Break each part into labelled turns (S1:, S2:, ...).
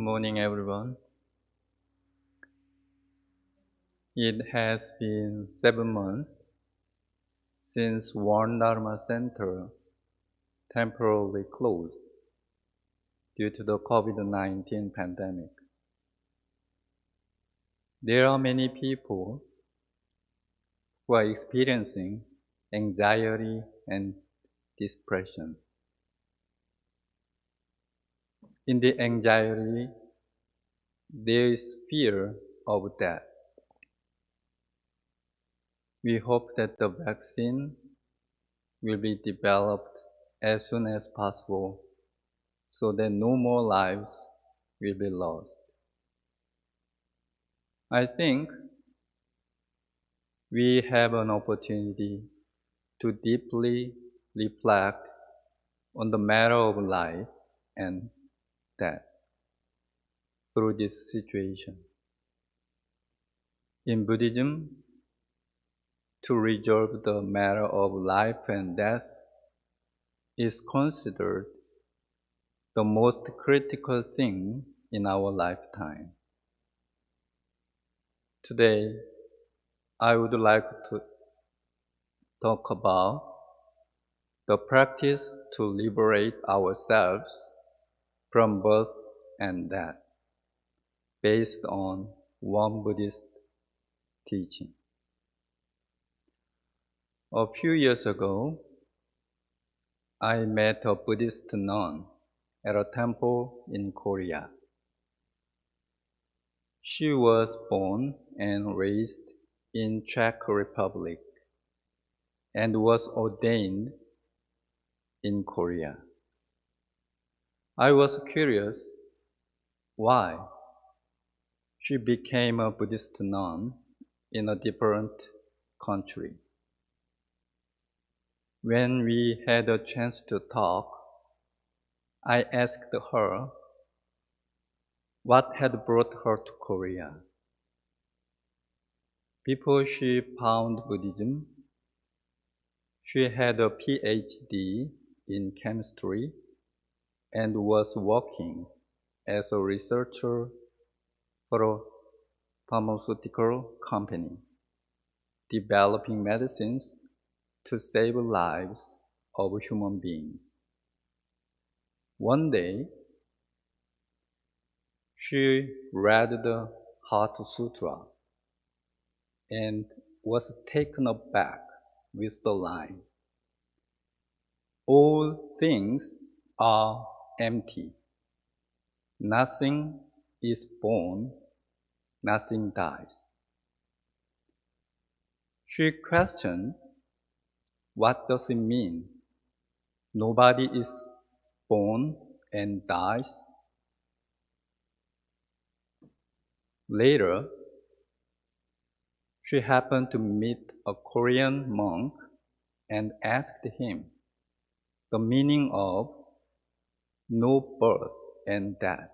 S1: Good morning, everyone. It has been seven months since Won Dharma Center temporarily closed due to the COVID-19 pandemic. There are many people who are experiencing anxiety and depression. In the anxiety, there is fear of death. We hope that the vaccine will be developed as soon as possible so that no more lives will be lost. I think we have an opportunity to deeply reflect on the matter of life and death through this situation. In Buddhism, to resolve the matter of life and death is considered the most critical thing in our lifetime. Today, I would like to talk about the practice to liberate ourselves from birth and death based on one Buddhist teaching. A few years ago, I met a Buddhist nun at a temple in Korea. She was born and raised in Czech Republic and was ordained in Korea. I was curious why she became a Buddhist nun in a different country. When we had a chance to talk, I asked her what had brought her to Korea. Before she found Buddhism, she had a PhD in chemistry and was working as a researcher for a pharmaceutical company, developing medicines to save lives of human beings. One day, she read the Heart Sutra and was taken aback with the line All things are empty. Nothing is born, nothing dies. She questioned, what does it mean? Nobody is born and dies. Later, she happened to meet a Korean monk and asked him the meaning of no birth and death.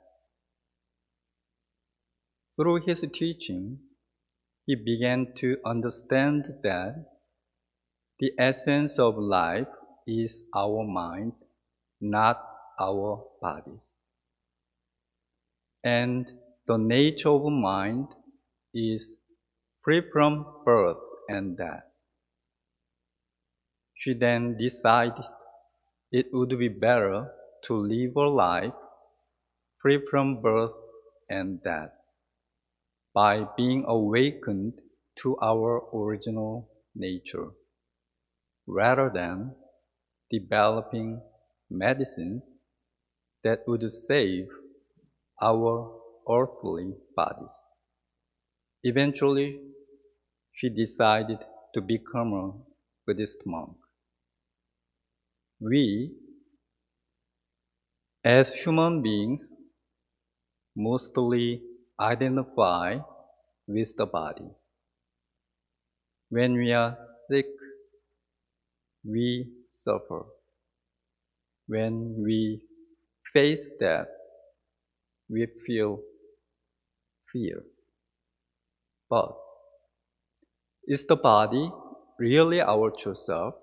S1: Through his teaching, he began to understand that the essence of life is our mind, not our bodies. And the nature of mind is free from birth and death. She then decided it would be better to live a life free from birth and death by being awakened to our original nature rather than developing medicines that would save our earthly bodies. Eventually, she decided to become a Buddhist monk. We as human beings, mostly identify with the body. When we are sick, we suffer. When we face death, we feel fear. But is the body really our true self?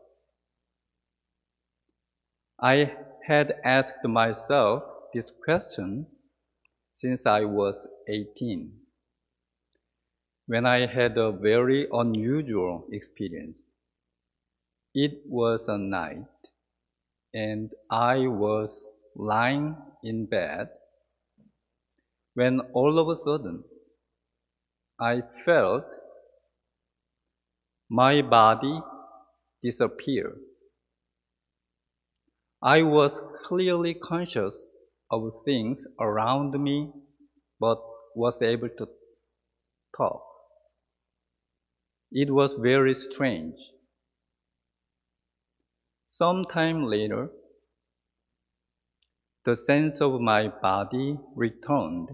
S1: I had asked myself this question since I was 18, when I had a very unusual experience. It was a night, and I was lying in bed when all of a sudden I felt my body disappear. I was clearly conscious of things around me, but was able to talk. It was very strange. Some time later, the sense of my body returned,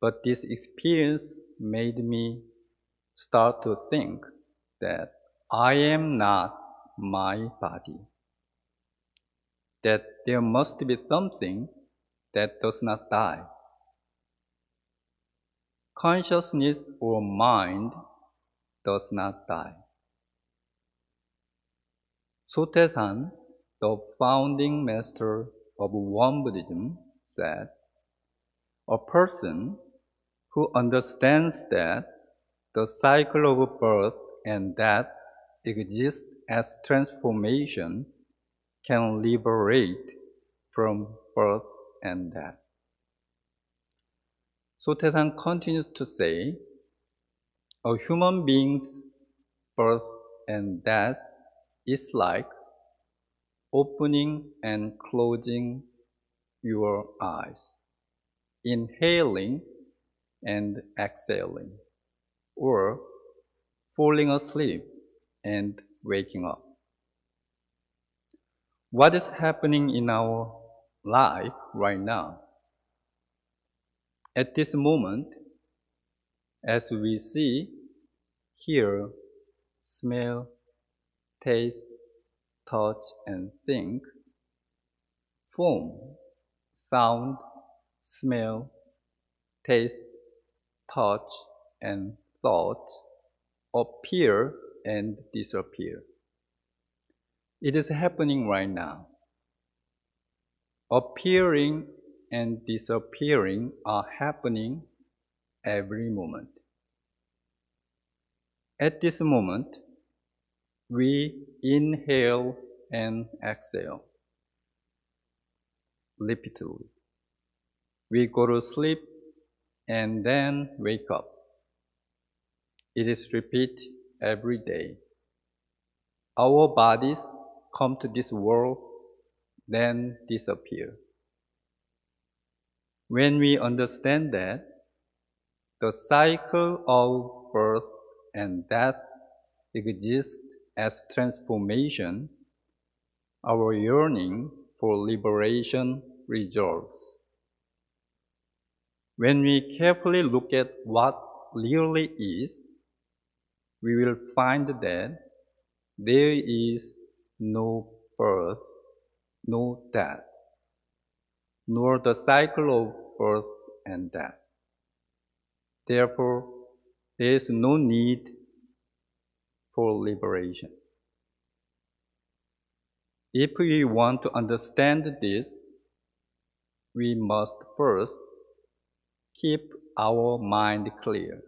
S1: but this experience made me start to think that I am not my body that there must be something that does not die. Consciousness or mind does not die. Sotaesan, the founding master of Won Buddhism, said, A person who understands that the cycle of birth and death exists as transformation can liberate from birth and death. Sotaesan continues to say, a human being's birth and death is like opening and closing your eyes, inhaling and exhaling, or falling asleep and waking up what is happening in our life right now. At this moment, as we see, hear, smell, taste, touch, and think, form, sound, smell, taste, touch, and thought appear and disappear. It is happening right now. Appearing and disappearing are happening every moment. At this moment, we inhale and exhale repeatedly. We go to sleep and then wake up. It is repeat every day. Our bodies come to this world, then disappear. When we understand that, the cycle of birth and death exists as transformation, our yearning for liberation resolves. When we carefully look at what really is, we will find that there is no birth, no death, nor the cycle of birth and death. Therefore, there is no need for liberation. If we want to understand this, we must first keep our mind clear.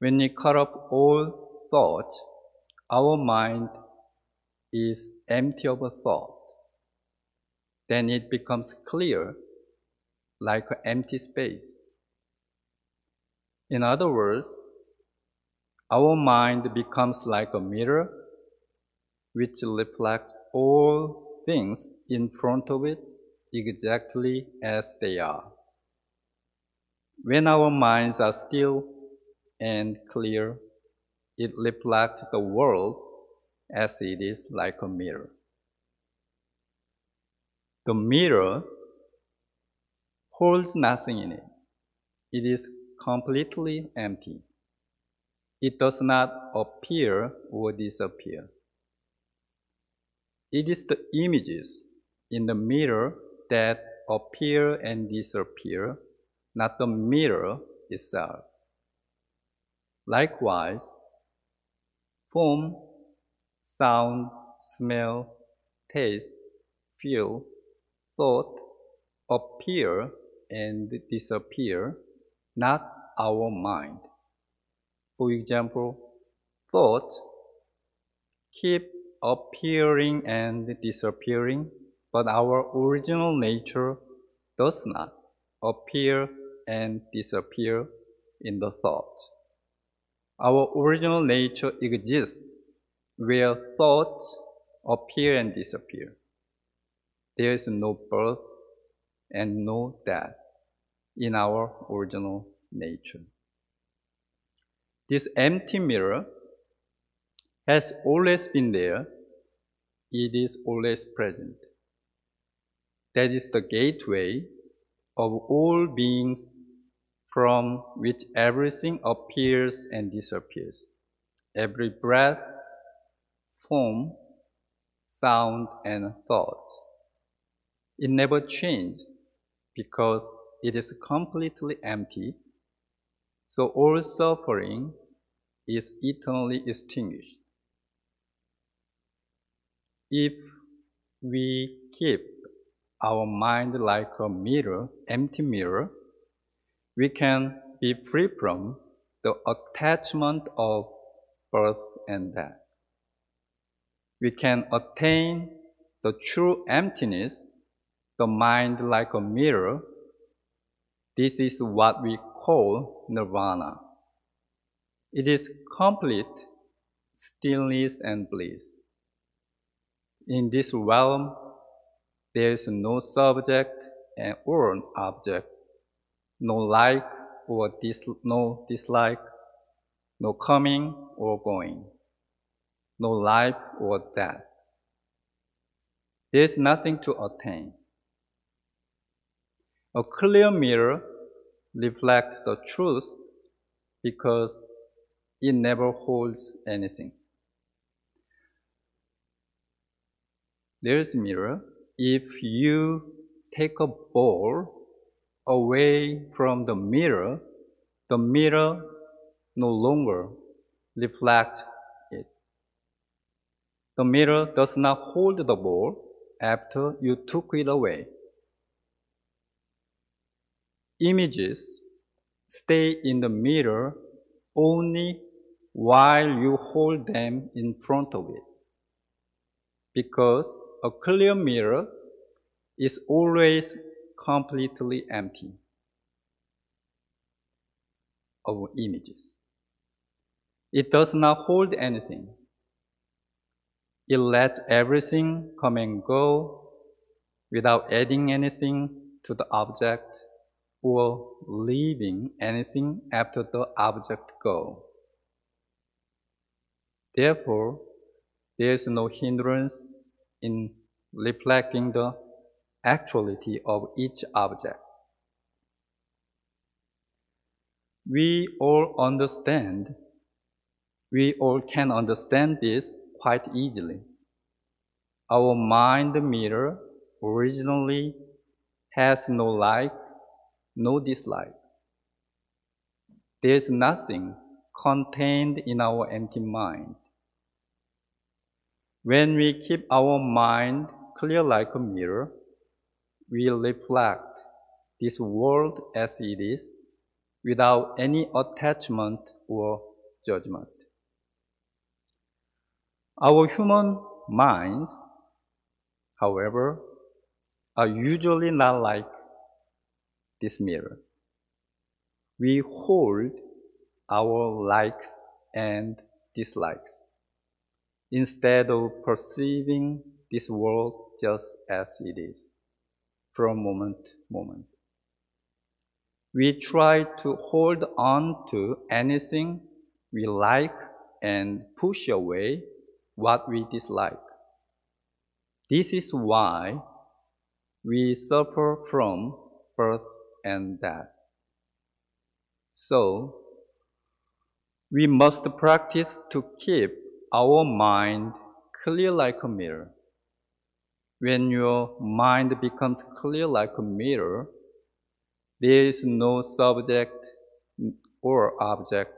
S1: When we cut off all thoughts our mind is empty of a thought, then it becomes clear like an empty space. In other words, our mind becomes like a mirror which reflects all things in front of it exactly as they are. When our minds are still and clear, it reflects the world as it is like a mirror. The mirror holds nothing in it. It is completely empty. It does not appear or disappear. It is the images in the mirror that appear and disappear, not the mirror itself. Likewise, form, sound, smell, taste, feel, thought, appear and disappear, not our mind. For example, thought keep appearing and disappearing, but our original nature does not appear and disappear in the thought. Our original nature exists where thoughts appear and disappear. There is no birth and no death in our original nature. This empty mirror has always been there. It is always present. That is the gateway of all beings from which everything appears and disappears. Every breath, form, sound, and thought. It never changed because it is completely empty, so all suffering is eternally extinguished. If we keep our mind like a mirror, empty mirror, we can be free from the attachment of birth and death. We can attain the true emptiness, the mind like a mirror. This is what we call nirvana. It is complete stillness and bliss. In this realm, there is no subject and or object no like or dis no dislike, no coming or going, no life or death. There is nothing to attain. A clear mirror reflects the truth because it never holds anything. There's a mirror. If you take a ball away from the mirror, the mirror no longer reflects it. The mirror does not hold the ball after you took it away. Images stay in the mirror only while you hold them in front of it. Because a clear mirror is always completely empty of images. It does not hold anything. It lets everything come and go without adding anything to the object or leaving anything after the object go. Therefore, there is no hindrance in reflecting the actuality of each object. We all understand, we all can understand this quite easily. Our mind mirror originally has no like, no dislike. There is nothing contained in our empty mind. When we keep our mind clear like a mirror, we reflect this world as it is without any attachment or judgment. Our human minds, however, are usually not like this mirror. We hold our likes and dislikes instead of perceiving this world just as it is from moment to moment. We try to hold on to anything we like and push away what we dislike. This is why we suffer from birth and death. So, we must practice to keep our mind clear like a mirror. When your mind becomes clear like a mirror, there is no subject or object,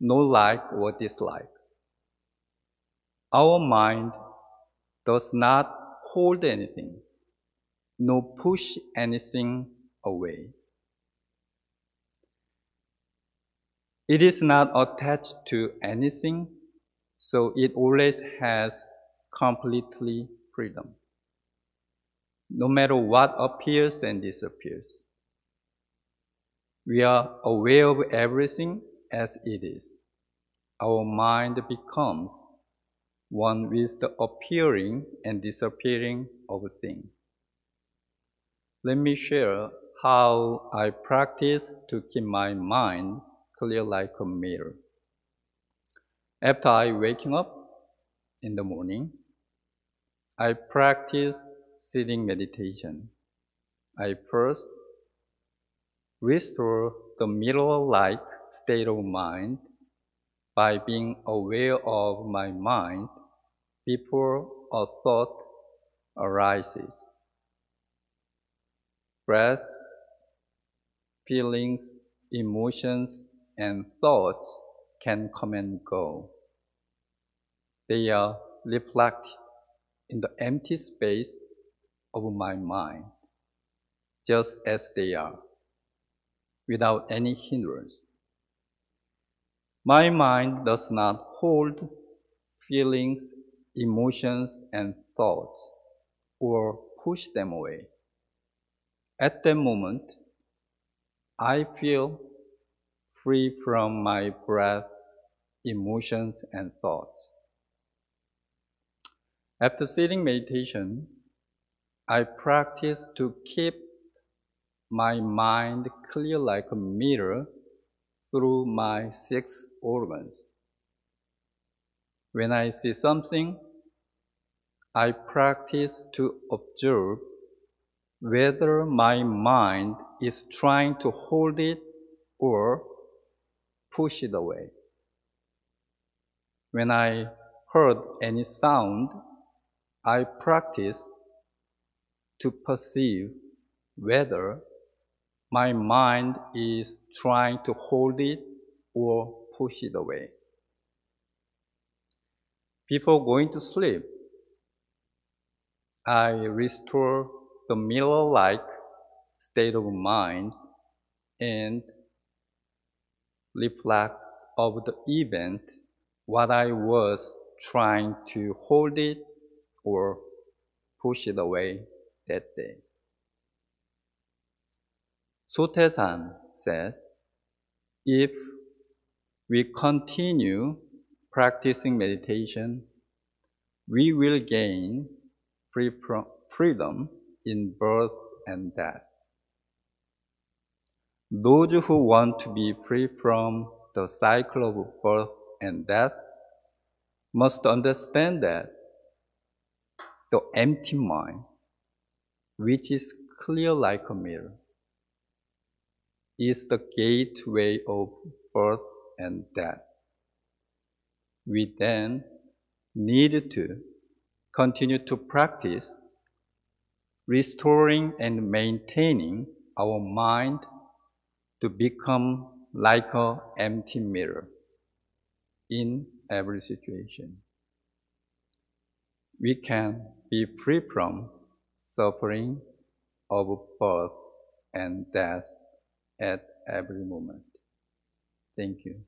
S1: no like or dislike. Our mind does not hold anything, nor push anything away. It is not attached to anything, so it always has completely freedom. No matter what appears and disappears. We are aware of everything as it is. Our mind becomes one with the appearing and disappearing of things. Let me share how I practice to keep my mind clear like a mirror. After I waking up in the morning, I practice sitting meditation. I first restore the mirror-like state of mind by being aware of my mind before a thought arises. Breath, feelings, emotions, and thoughts can come and go. They are reflected in the empty space of my mind, just as they are, without any hindrance. My mind does not hold feelings, emotions, and thoughts, or push them away. At that moment, I feel free from my breath, emotions, and thoughts. After sitting meditation, I practice to keep my mind clear like a mirror through my six organs. When I see something, I practice to observe whether my mind is trying to hold it or push it away. When I heard any sound, I practiced to perceive whether my mind is trying to hold it or push it away. Before going to sleep, I restore the mirror-like state of mind and reflect of the event what I was trying to hold it or push it away that day. Sotaesan said, if we continue practicing meditation, we will gain free freedom in birth and death. Those who want to be free from the cycle of birth and death must understand that the empty mind, which is clear like a mirror, is the gateway of birth and death. We then need to continue to practice restoring and maintaining our mind to become like an empty mirror in every situation. We can be free from suffering of birth and death at every moment. Thank you.